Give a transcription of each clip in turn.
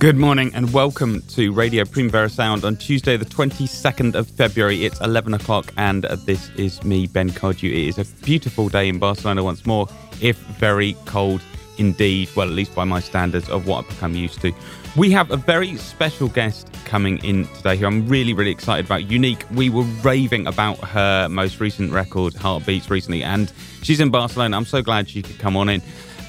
Good morning and welcome to Radio Primavera Sound on Tuesday, the 22nd of February. It's 11 o'clock and this is me, Ben Cardew. It is a beautiful day in Barcelona once more, if very cold indeed. Well, at least by my standards of what I've become used to. We have a very special guest coming in today who I'm really, really excited about. Unique. We were raving about her most recent record, Heartbeats, recently, and she's in Barcelona. I'm so glad she could come on in.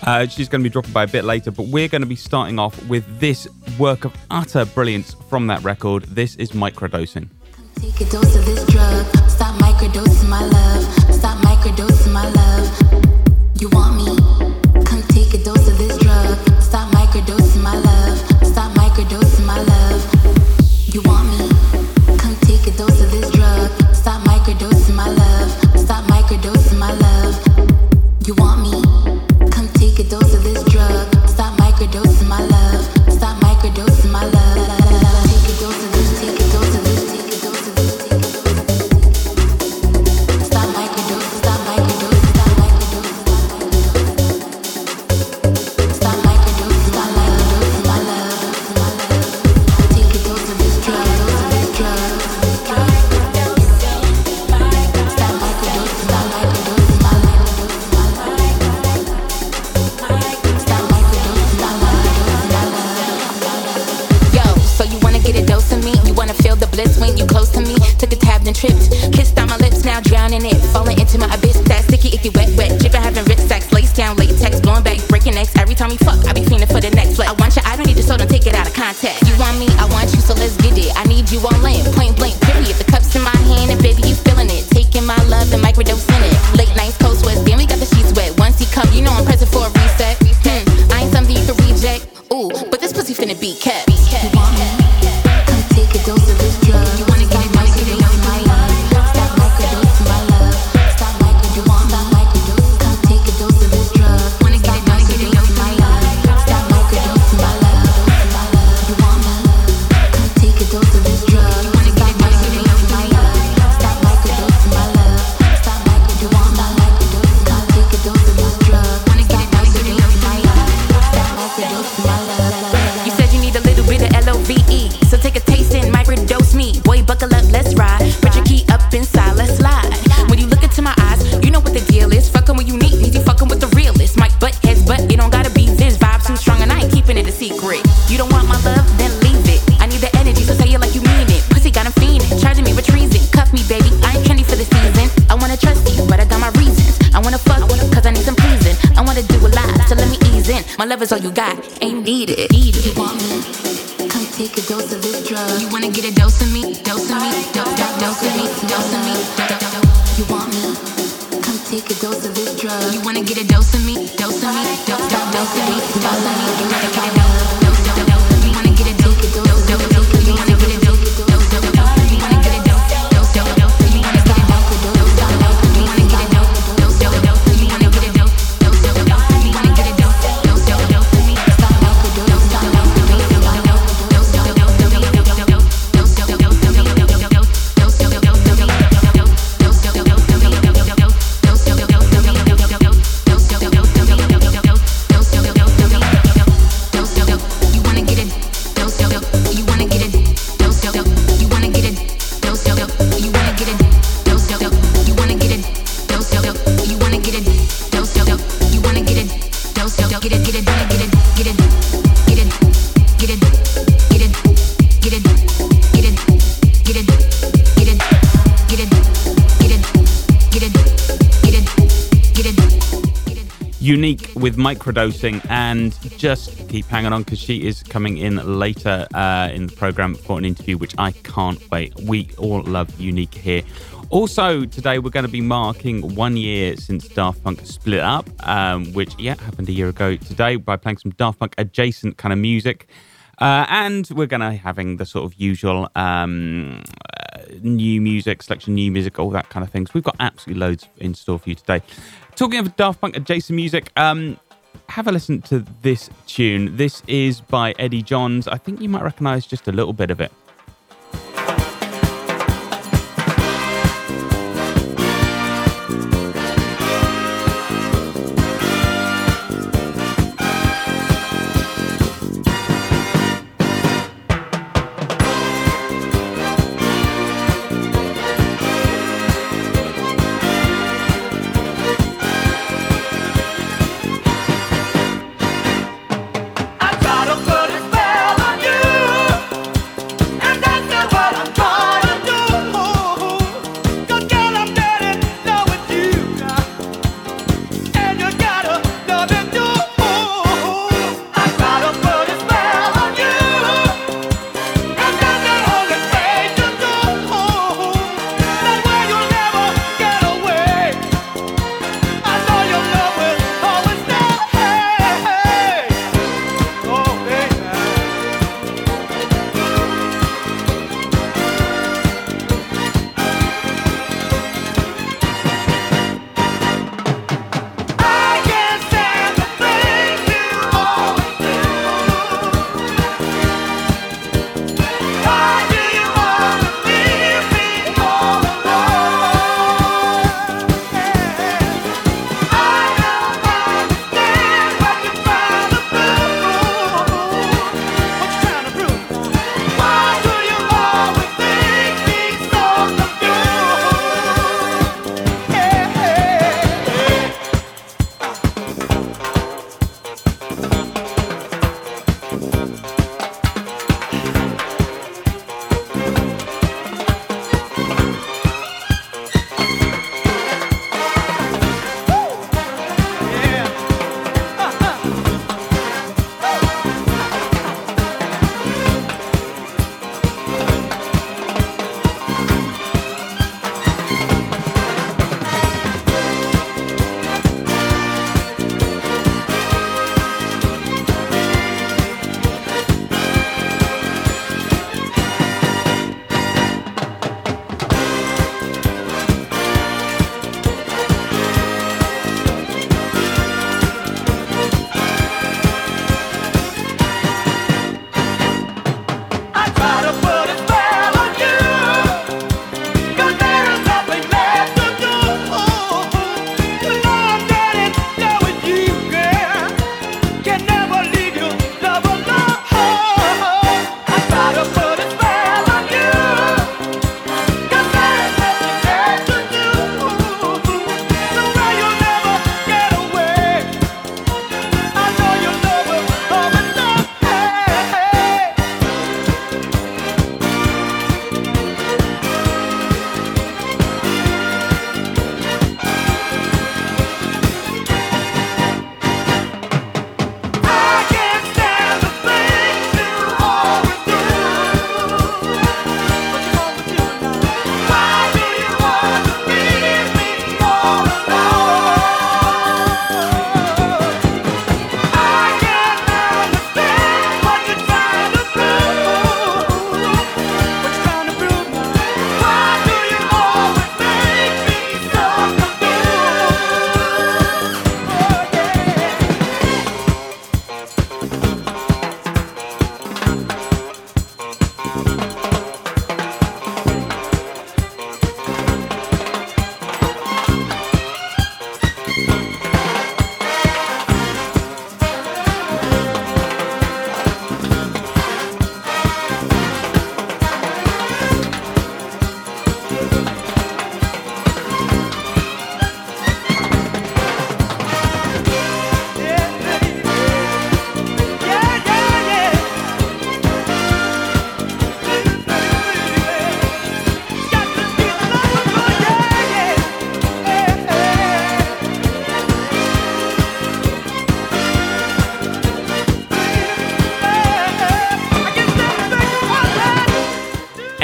Uh, she's going to be dropping by a bit later, but we're going to be starting off with this work of utter brilliance from that record. This is microdosing. Take a dose of this drug. Stop microdosing my love. Stop microdosing my love. You want me? no, no, no, no, no, with microdosing and just keep hanging on because she is coming in later uh, in the program for an interview which i can't wait we all love unique here also today we're going to be marking one year since daft punk split up um, which yeah happened a year ago today by playing some daft punk adjacent kind of music uh, and we're going to having the sort of usual um, uh, new music selection, new music, all that kind of things. We've got absolutely loads in store for you today. Talking of Daft Punk adjacent music, um, have a listen to this tune. This is by Eddie Johns. I think you might recognize just a little bit of it.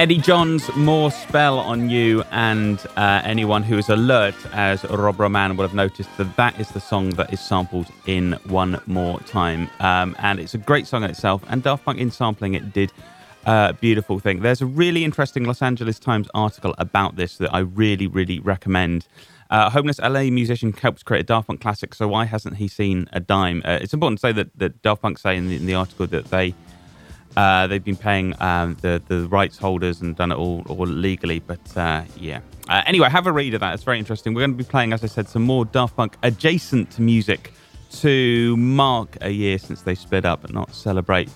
Eddie Johns, more spell on you, and uh, anyone who is alert as Rob Roman will have noticed that that is the song that is sampled in One More Time. Um, and it's a great song in itself, and Daft Punk in sampling it did a beautiful thing. There's a really interesting Los Angeles Times article about this that I really, really recommend. Uh, homeless LA musician helps create a Daft Punk classic, so why hasn't he seen a dime? Uh, it's important to say that, that Daft Punk say in the, in the article that they uh, they've been paying um, the the rights holders and done it all, all legally, but uh, yeah. Uh, anyway, have a read of that. It's very interesting. We're going to be playing, as I said, some more Daft Punk adjacent music to mark a year since they split up and not celebrate.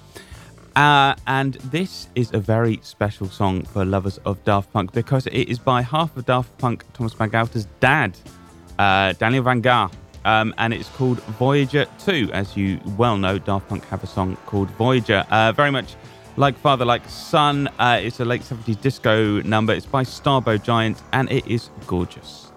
Uh, and this is a very special song for lovers of Daft Punk because it is by half of Daft Punk, Thomas Van Bangalter's dad, uh, Daniel Vangarde. Um, and it's called Voyager 2. As you well know, Daft Punk have a song called Voyager. Uh, very much like Father, Like Son. Uh, it's a late 70s disco number. It's by Starbow Giant, and it is gorgeous.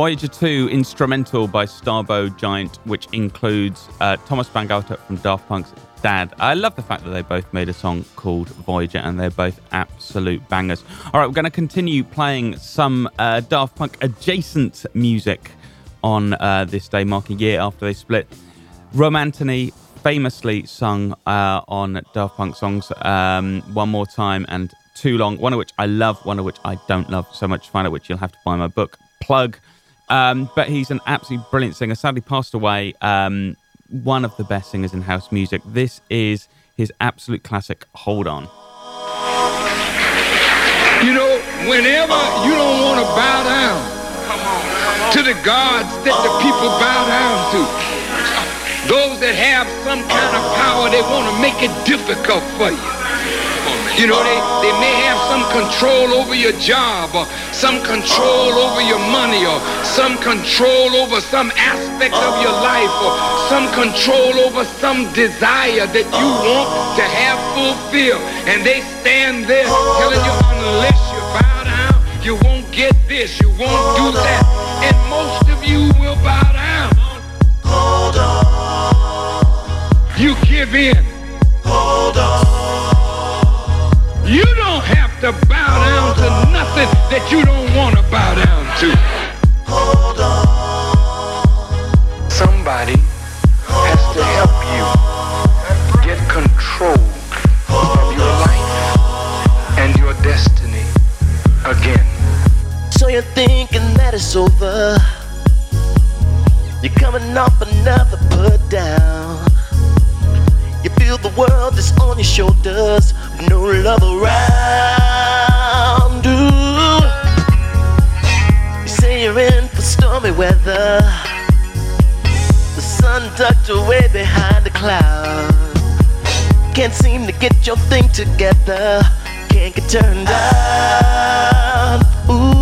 Voyager 2 instrumental by Starbow Giant, which includes uh, Thomas Bangalter from Daft Punk's dad. I love the fact that they both made a song called Voyager and they're both absolute bangers. All right, we're going to continue playing some uh, Daft Punk adjacent music on uh, this day, marking a year after they split. Romanthony famously sung uh, on Daft Punk songs um, One More Time and Too Long, one of which I love, one of which I don't love so much, find out which you'll have to buy my book. Plug. Um, but he's an absolutely brilliant singer. Sadly passed away. Um, one of the best singers in house music. This is his absolute classic, Hold On. You know, whenever you don't want to bow down to the gods that the people bow down to, those that have some kind of power, they want to make it difficult for you. You know, they, they may have some control over your job or some control over your money or some control over some aspect of your life or some control over some desire that you want to have fulfilled. And they stand there telling you unless you bow down, you won't get this, you won't do that. And most of you will bow down. Hold on. You give in. Hold on. You don't have to bow down to nothing that you don't want to bow down to. Hold on. Somebody has to help you get control of your life and your destiny again. So you're thinking that it's over. You're coming off another put down. Feel the world is on your shoulders, no love around. Ooh. You say you're in for stormy weather. The sun tucked away behind the cloud. Can't seem to get your thing together. Can't get turned on. Ooh.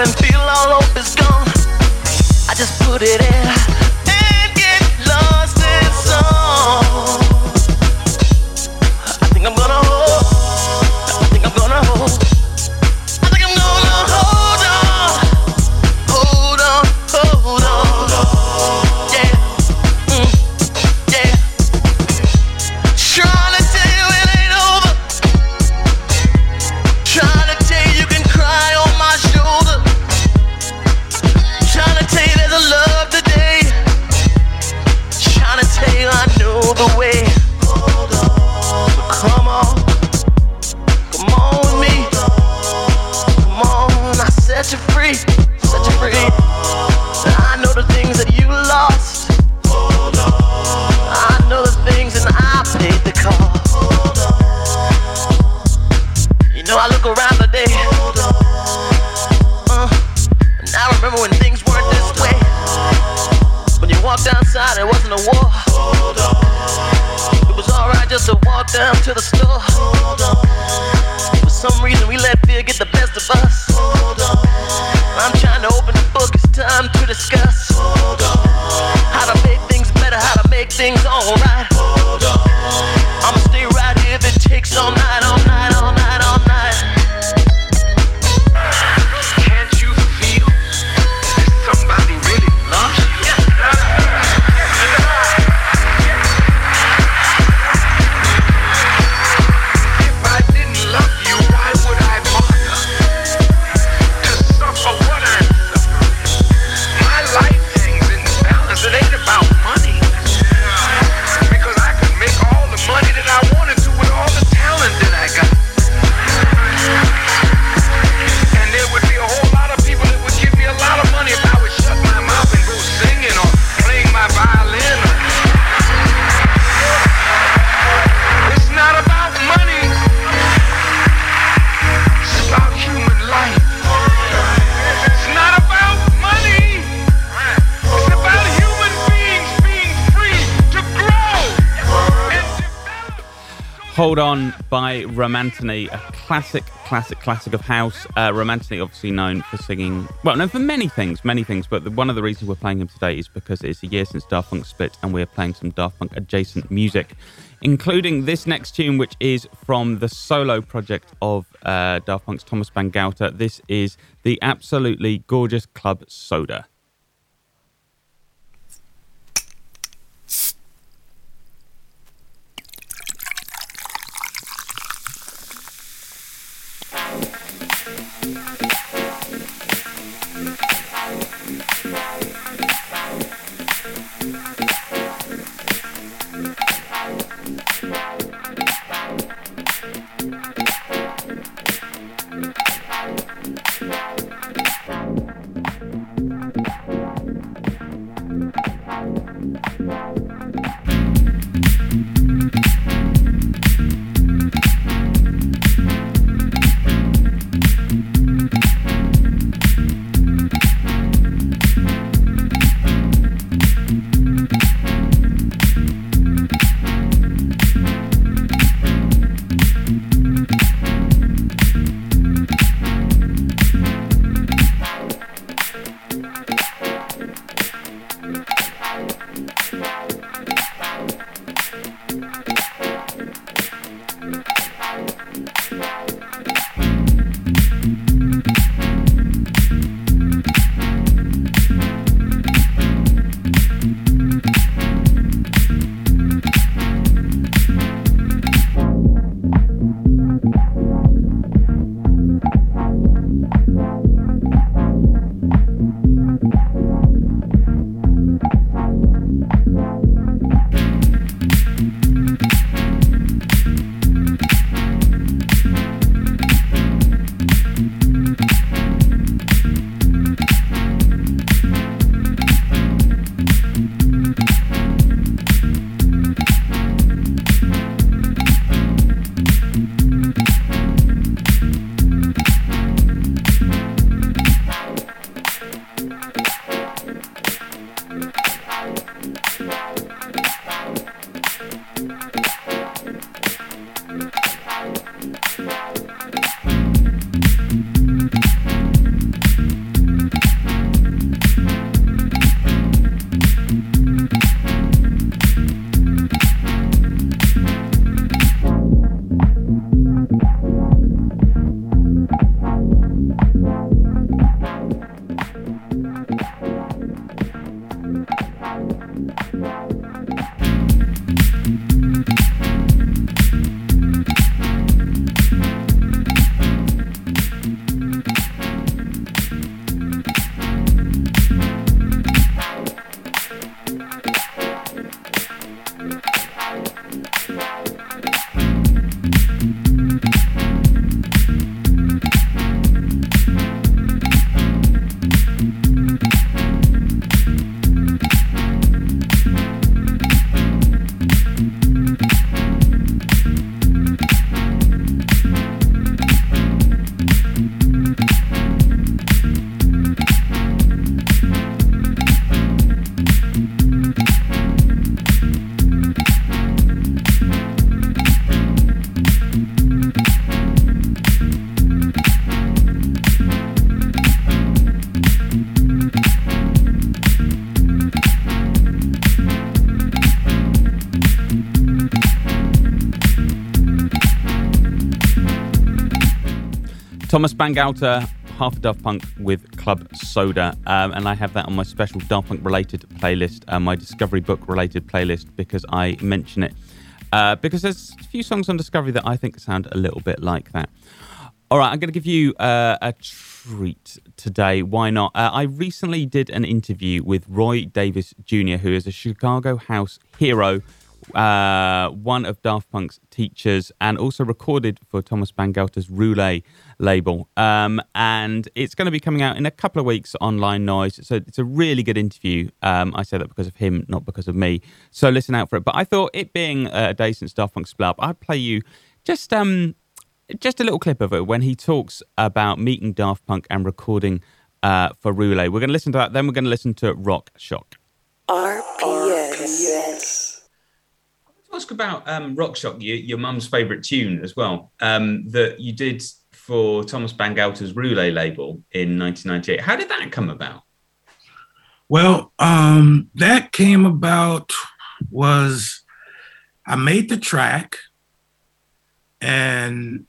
And feel all hope is gone, I just put it in on by Romanthony, a classic, classic, classic of house. Uh, obviously known for singing, well, known for many things, many things, but the, one of the reasons we're playing him today is because it's a year since Daft Punk split and we're playing some Daft Punk adjacent music, including this next tune, which is from the solo project of uh, Daft Punk's Thomas Bangalter. This is the absolutely gorgeous Club Soda. Thomas Bangalter, half a Daft Punk with Club Soda, um, and I have that on my special Daft Punk related playlist, uh, my Discovery book related playlist, because I mention it. Uh, because there's a few songs on Discovery that I think sound a little bit like that. All right, I'm going to give you uh, a treat today. Why not? Uh, I recently did an interview with Roy Davis Jr., who is a Chicago house hero uh, one of Daft Punk's teachers, and also recorded for Thomas Bangalter's Roulé label. Um, and it's going to be coming out in a couple of weeks online Noise. So it's a really good interview. Um, I say that because of him, not because of me. So listen out for it. But I thought it being a decent Daft Punk split up, I'd play you just um just a little clip of it when he talks about meeting Daft Punk and recording uh, for Roulé. We're going to listen to that. Then we're going to listen to Rock Shock. RPS. RPS ask about um, Rock Shock, your, your mum's favourite tune as well, um, that you did for Thomas Bangalter's Roulé label in 1998. How did that come about? Well, um, that came about was I made the track and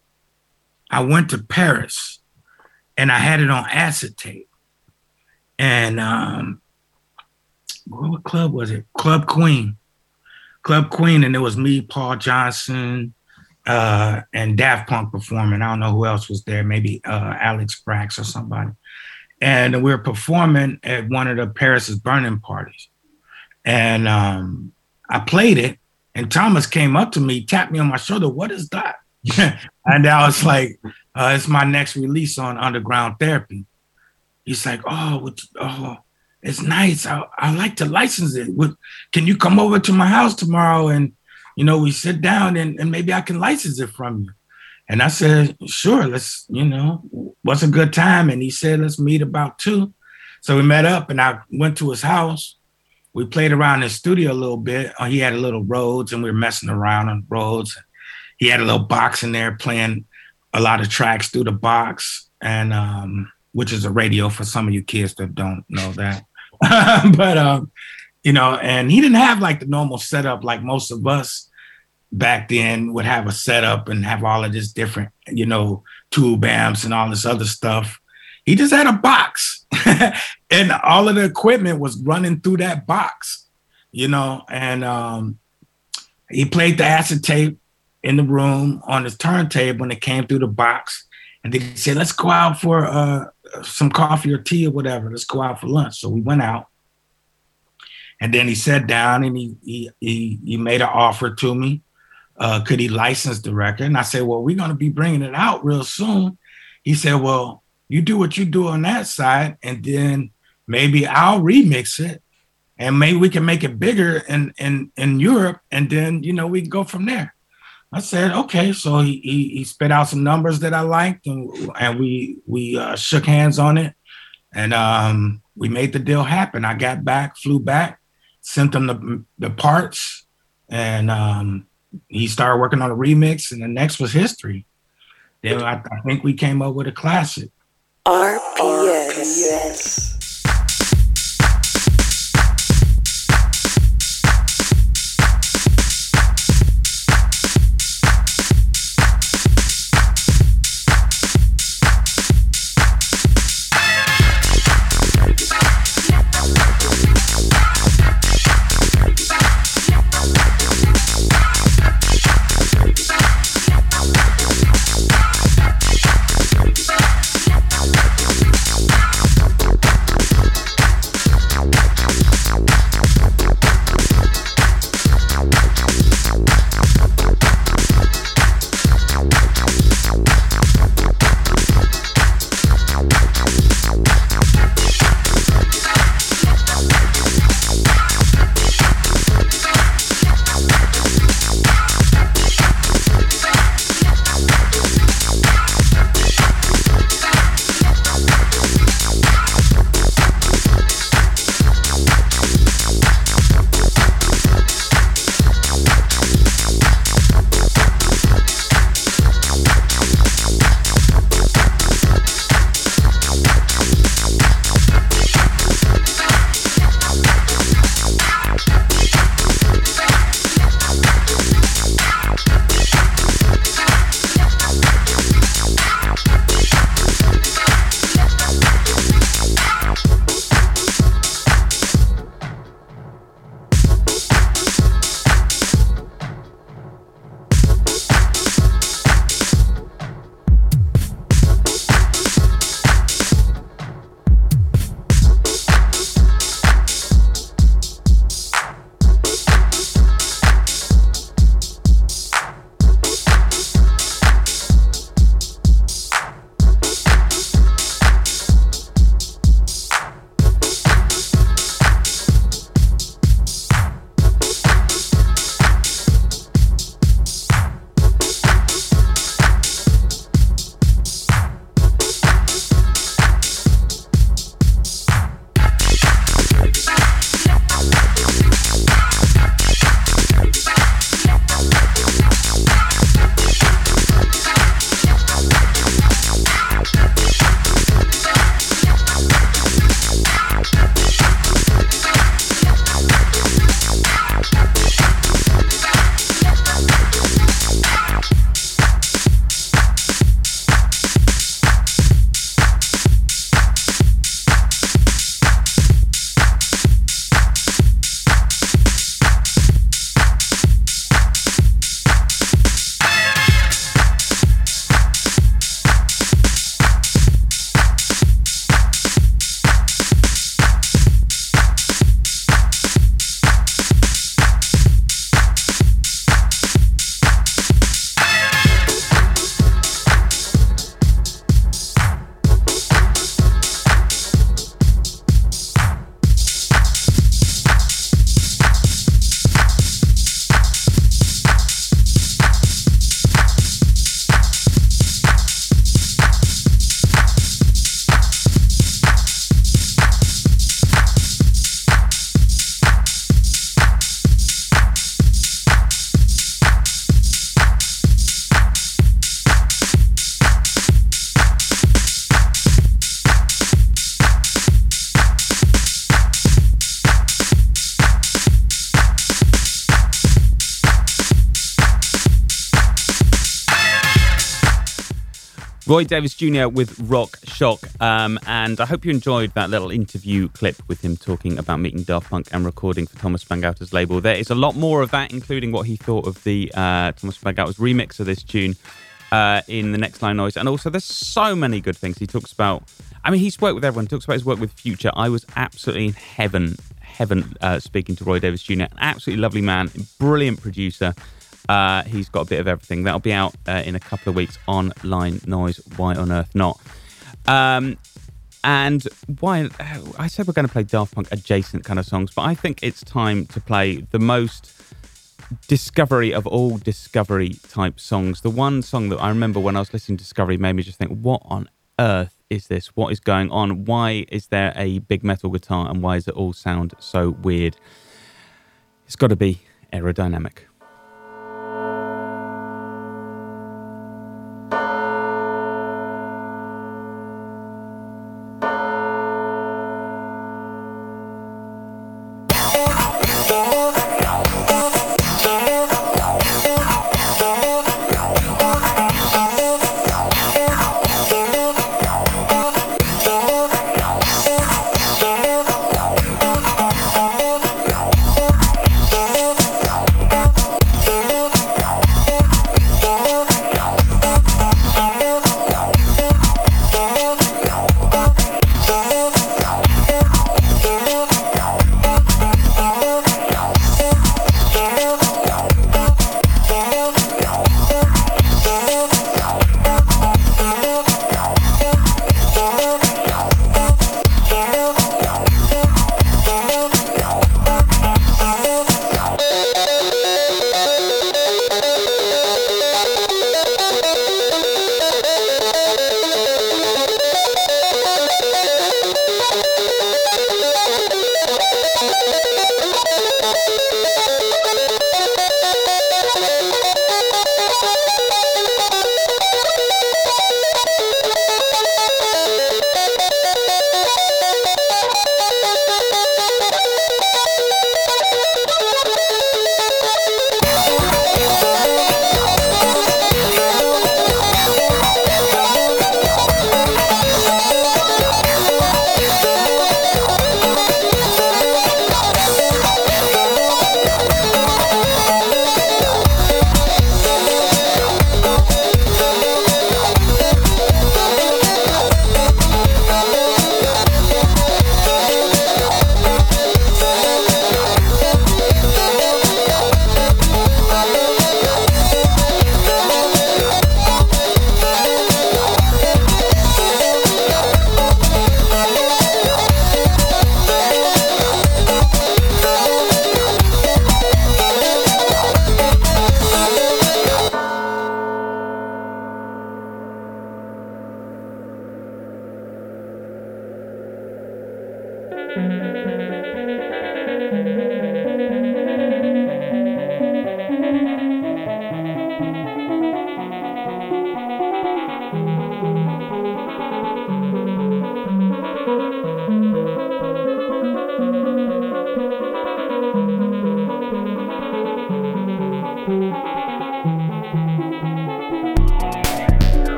I went to Paris and I had it on acetate. And um, what club was it? Club Queen. Club Queen, and it was me, Paul Johnson, uh, and Daft Punk performing. I don't know who else was there, maybe uh, Alex Braxe or somebody. And we were performing at one of the Paris's burning parties. And um, I played it, and Thomas came up to me, tapped me on my shoulder. What is that? and I was like, uh, it's my next release on Underground Therapy. He's like, oh, oh, it's nice. I, I like to license it. Would, can you come over to my house tomorrow and, you know, we sit down and, and maybe I can license it from you. And I said, sure, let's, you know, what's a good time? And he said, let's meet about two. So we met up and I went to his house. We played around his studio a little bit. Uh, he had a little Rhodes and we were messing around on Rhodes. He had a little box in there playing a lot of tracks through the box and um, which is a radio for some of you kids that don't know that. but um, you know, and he didn't have like the normal setup like most of us back then would have a setup and have all of this different, you know, tube amps and all this other stuff. He just had a box, and all of the equipment was running through that box, you know. And um, he played the acetate in the room on his turntable, and it came through the box. And they said, "Let's go out for uh, some coffee or tea or whatever. Let's go out for lunch. So we went out. And then he sat down and he he he, he made an offer to me. Uh, could he license the record? And I said, Well, we're to be bringing it out real soon. He said, Well, you do what you do on that side, and then maybe I'll remix it, and maybe we can make it bigger in in in Europe, and then you know we can go from there. I said, okay. So he, he, he spit out some numbers that I liked, and and we we uh, shook hands on it, and um, we made the deal happen. I got back, flew back, sent him the the parts, and um, he started working on a remix, and the next was history. Then I, I think we came up with a classic. RPS. RPS. Roy Davis Jr. with Rock Shock. Um, and I hope you enjoyed that little interview clip with him talking about meeting Daft Punk and recording for Thomas Bangalter's label. There is a lot more of that, including what he thought of the uh, Thomas Bangalter's remix of this tune uh, in the Next Line Noise. And also, there's so many good things. He talks about, I mean, he's worked with everyone, he talks about his work with Phuture. I was absolutely in heaven, heaven uh, speaking to Roy Davis Jr., an absolutely lovely man, brilliant producer. Uh, he's got a bit of everything. That'll be out uh, in a couple of weeks on Line Noise. Why on earth not? Um, and why I said we're going to play Daft Punk adjacent kind of songs, but I think it's time to play the most discovery of all discovery type songs. The one song that I remember when I was listening to Discovery made me just think, what on earth is this? What is going on? Why is there a big metal guitar and why does it all sound so weird? It's got to be aerodynamic.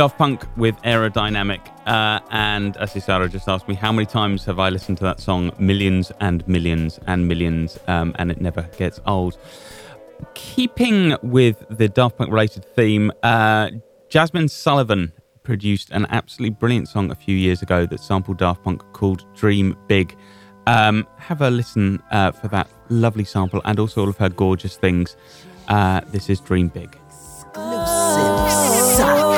Daft Punk with Aerodynamic. Uh, and as just asked me, how many times have I listened to that song? Millions and millions and millions, um, and it never gets old. Keeping with the Daft Punk related theme, uh, Jazmine Sullivan produced an absolutely brilliant song a few years ago that sampled Daft Punk called Dream Big. Um, have a listen uh, for that lovely sample and also all of her gorgeous things. Uh, this is Dream Big. Cause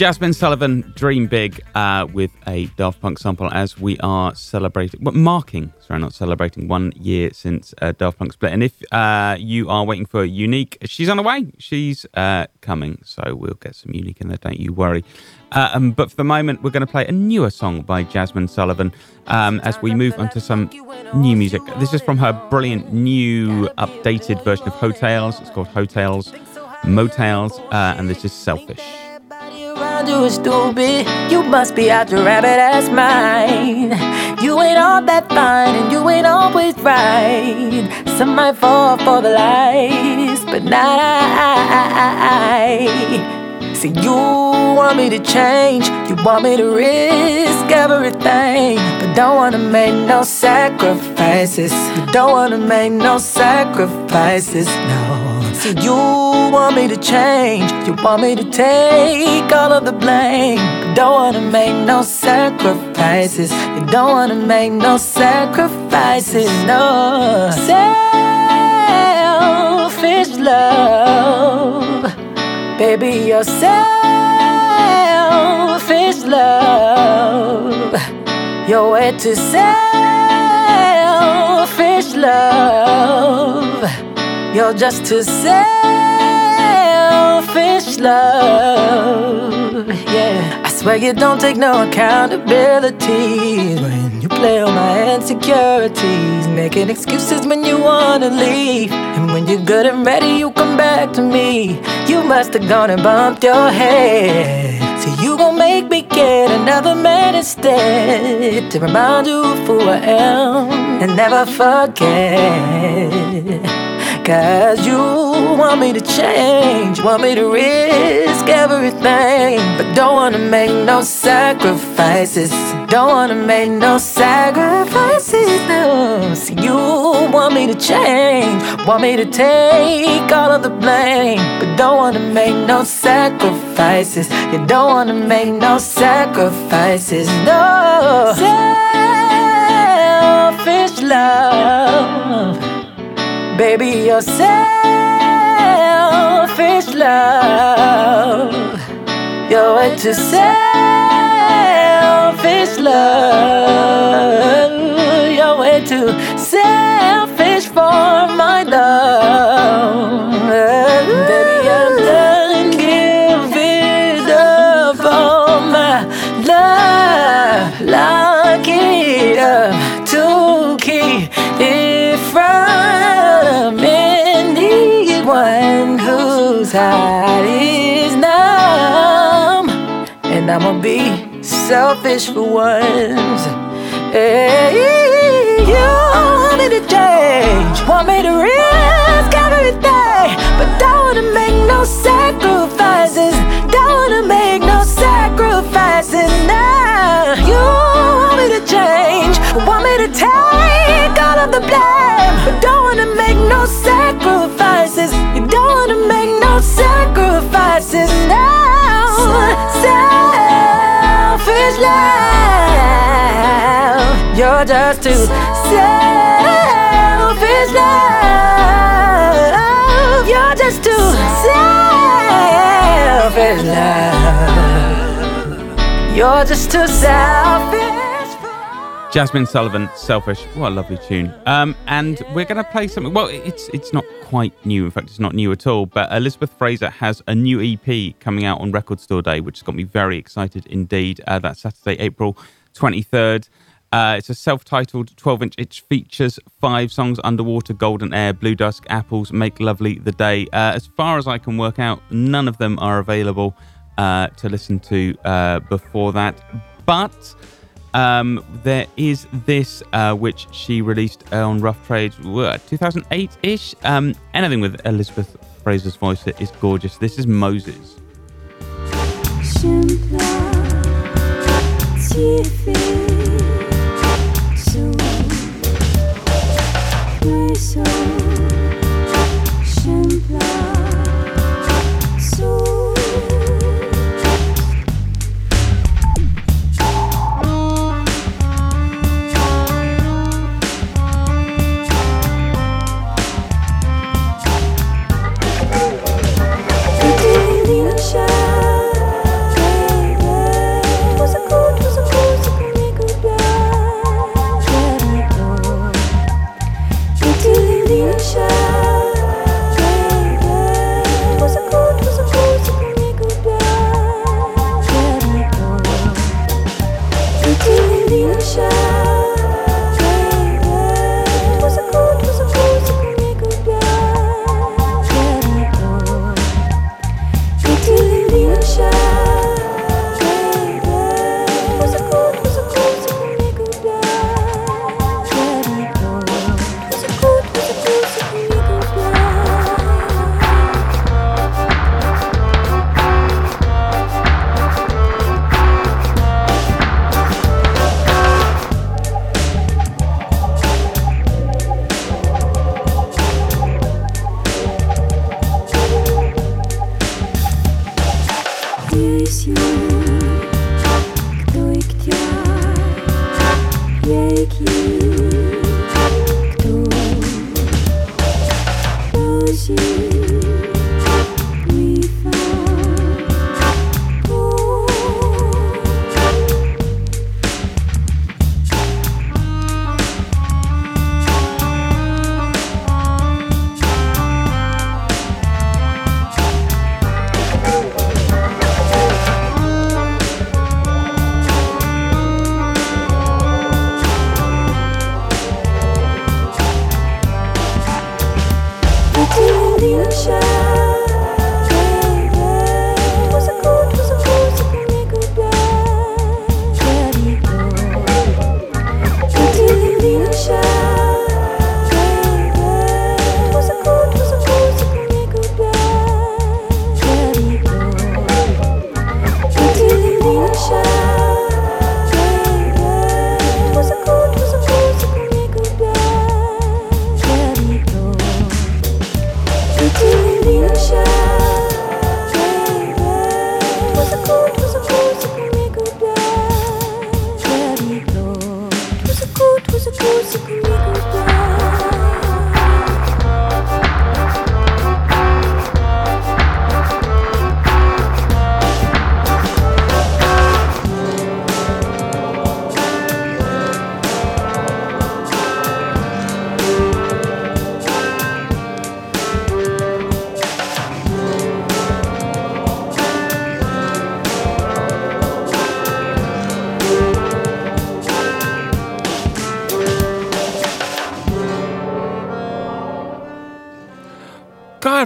Jazmine Sullivan, Dream Big, uh, with a Daft Punk sample as we are celebrating, well, marking, sorry, not celebrating, one year since uh, Daft Punk split. And if uh, you are waiting for Unique, she's on the way. She's uh, coming. So we'll get some Unique in there, don't you worry. Uh, um, but for the moment, we're going to play a newer song by Jazmine Sullivan um, as we move on to some new music. This is from her brilliant new updated version of Heaux Tales. It's called Hotels, Motels, uh, and this is Selfish around you is stupid. You must be out your rabbit ass mind. You ain't all that fine and you ain't always right. Some might fall for the lies, but not I. See, you want me to change, you want me to risk everything, but don't wanna make no sacrifices. You don't wanna make no sacrifices, no. See, you want me to change, you want me to take all of the blame, don't wanna make no sacrifices. You don't wanna make no sacrifices, no. Selfish love. Baby, you're selfish love. You're way too selfish love. You're just too selfish love. Yeah, I swear you don't take no accountability when you play on my insecurities, making excuses when you wanna leave. And when you're good and ready, you come back to me. You must have gone and bumped your head. So you gon' make me get another man instead to remind you of who I am and never forget. Cause you want me to change, want me to risk everything, but don't wanna make no sacrifices. Don't wanna make no sacrifices. No. See, you want me to change, want me to take all of the blame, but don't wanna make no sacrifices. You don't wanna make no sacrifices. No. Selfish love. Baby, you're selfish love. You're way too selfish love. You're way too selfish for my love. Heart is numb. And I'ma be selfish for once. Hey, you want me to change, want me to risk everything, but don't wanna make no sacrifices. Don't wanna make no sacrifices now. You want me to change, want me to take all of the blame, but don't you're just too selfish love. You're just too selfish love. You're just too selfish. Jazmine Sullivan, Selfish. What a lovely tune. Um, and we're going to play something. Well, it's it's not quite new. In fact, it's not new at all. But Elizabeth Fraser has a new EP coming out on Record Store Day, which has got me very excited indeed. Uh, that's Saturday, April 23rd. Uh, it's a self-titled 12-inch. It features five songs: "Underwater," "Golden Air," "Blue Dusk," "Apples," "Make Lovely," "The Day." Uh, as far as I can work out, none of them are available uh, to listen to uh, before that. But um, there is this, uh, which she released on Rough Trade, 2008 ish. Um, anything with Elizabeth Fraser's voice is gorgeous. This is Moses. Shine.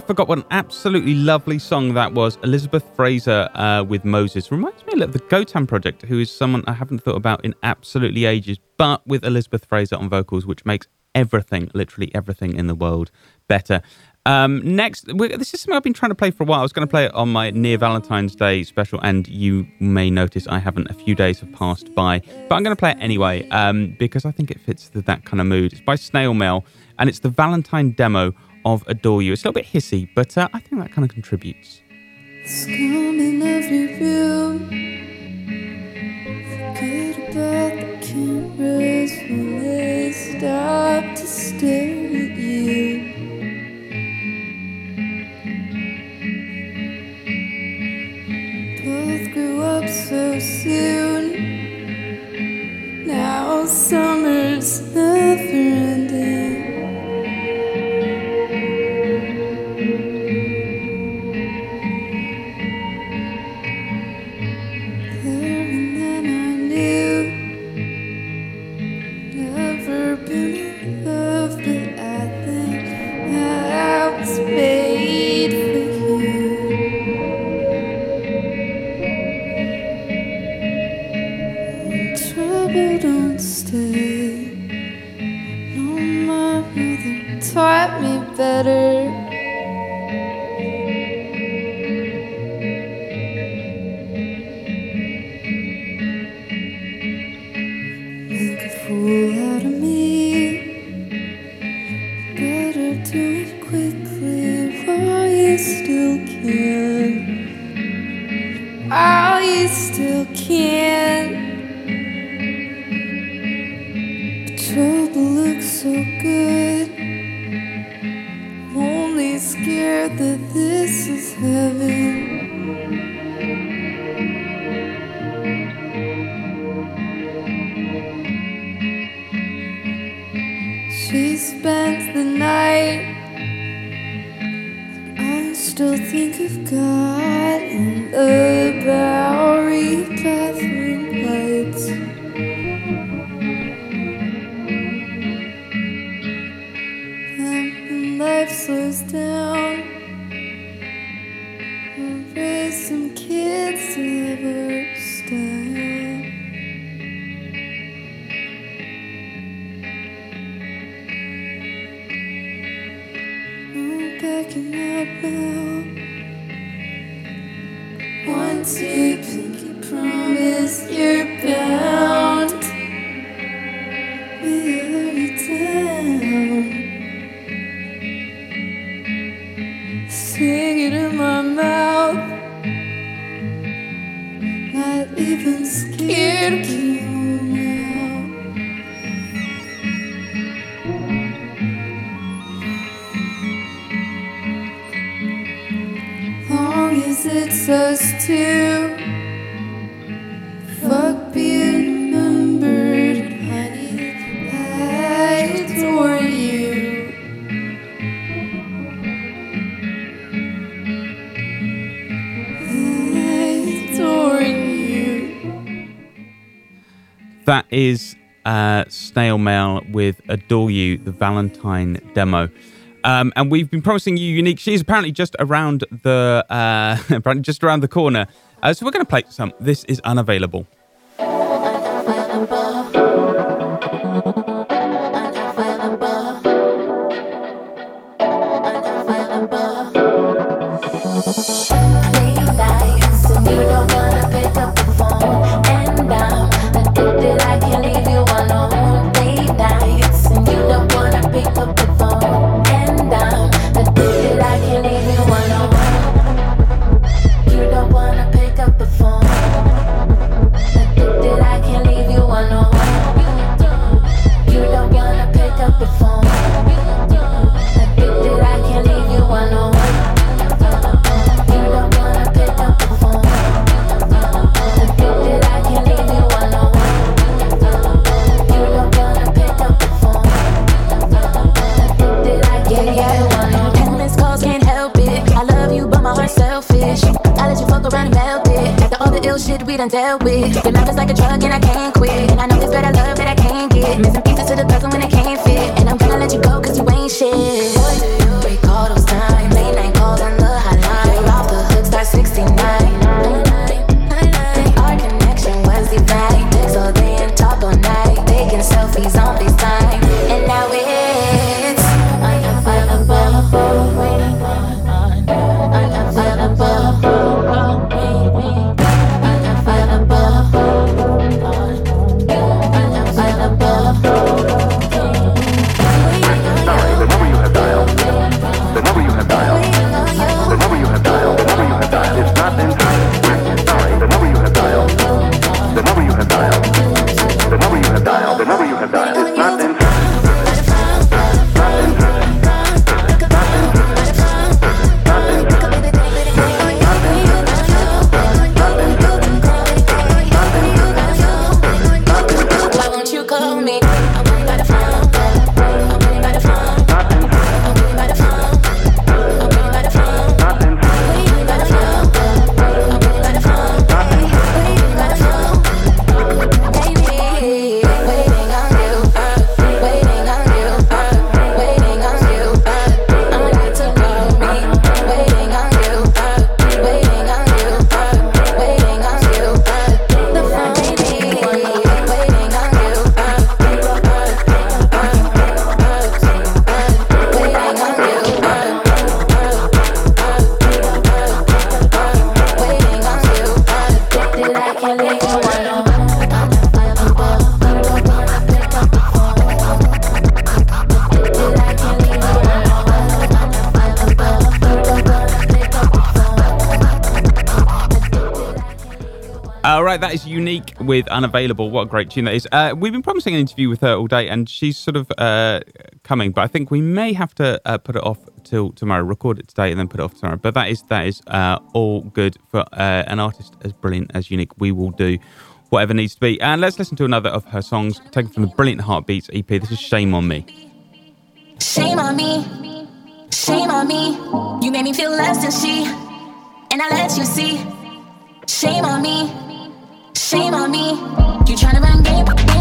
Forgot what an absolutely lovely song that was. Elizabeth Fraser uh, with Moses. Reminds me of the Gotan Project, who is someone I haven't thought about in absolutely ages, but with Elizabeth Fraser on vocals, which makes everything, literally everything in the world better. Um, next, this is something I've been trying to play for a while. I was going to play it on my near Valentine's Day special, and you may notice I haven't. A few days have passed by, but I'm going to play it anyway um, because I think it fits that kind of mood. It's by Snail Mail, and it's the Valentine demo of Adore You. It's a little bit hissy, but uh, I think that kind of contributes. So soon. Now summer's never still think of God and the Bowery Mail with Adore You, the Valentine demo. Um, and we've been promising you unique. She's apparently just around the uh, just around the corner. Uh, so we're going to play some. This is unavailable. with Unavailable. What a great tune that is. Uh, we've been promising an interview with her all day, and she's sort of uh, coming, but I think we may have to uh, put it off till tomorrow. Record it today and then put it off tomorrow. But that is that is uh, all good for uh, an artist as brilliant as Unique. We will do whatever needs to be. And let's listen to another of her songs taken from the brilliant Heartbeats EP. This is Shame on Me. Shame on me. Shame on me. You made me feel less than she, and I let you see. Shame on me. Shame on me. You tryna run game.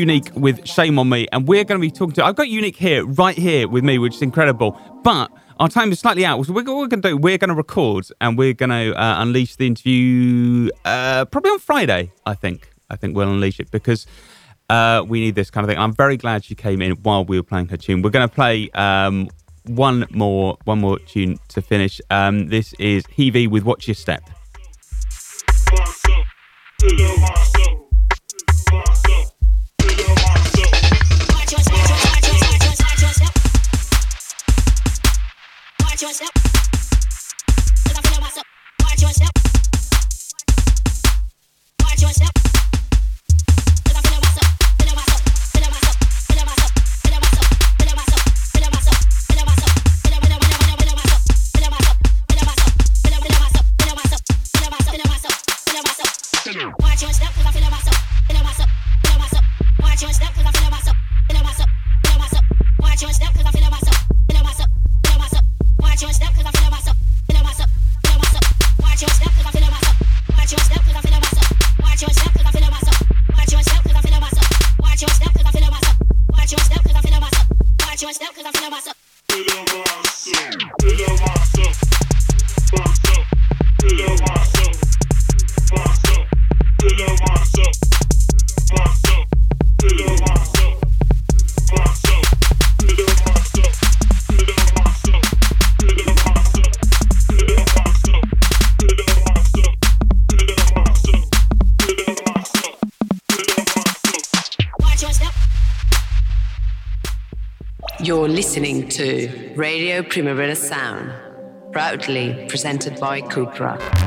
Unique with Shame on Me, and we're going to be talking to. I've got Unique here, right here with me, which is incredible. But our time is slightly out. So we're, we're going to do. We're going to record, and we're going to uh, unleash the interview uh, probably on Friday. I think. I think we'll unleash it because uh, we need this kind of thing. I'm very glad she came in while we were playing her tune. We're going to play um, one more one more tune to finish. Um, this is Heavey with Watch Your Step. yourself. Watch yourself. Watch yourself. Primavera Sound, proudly presented by Cupra.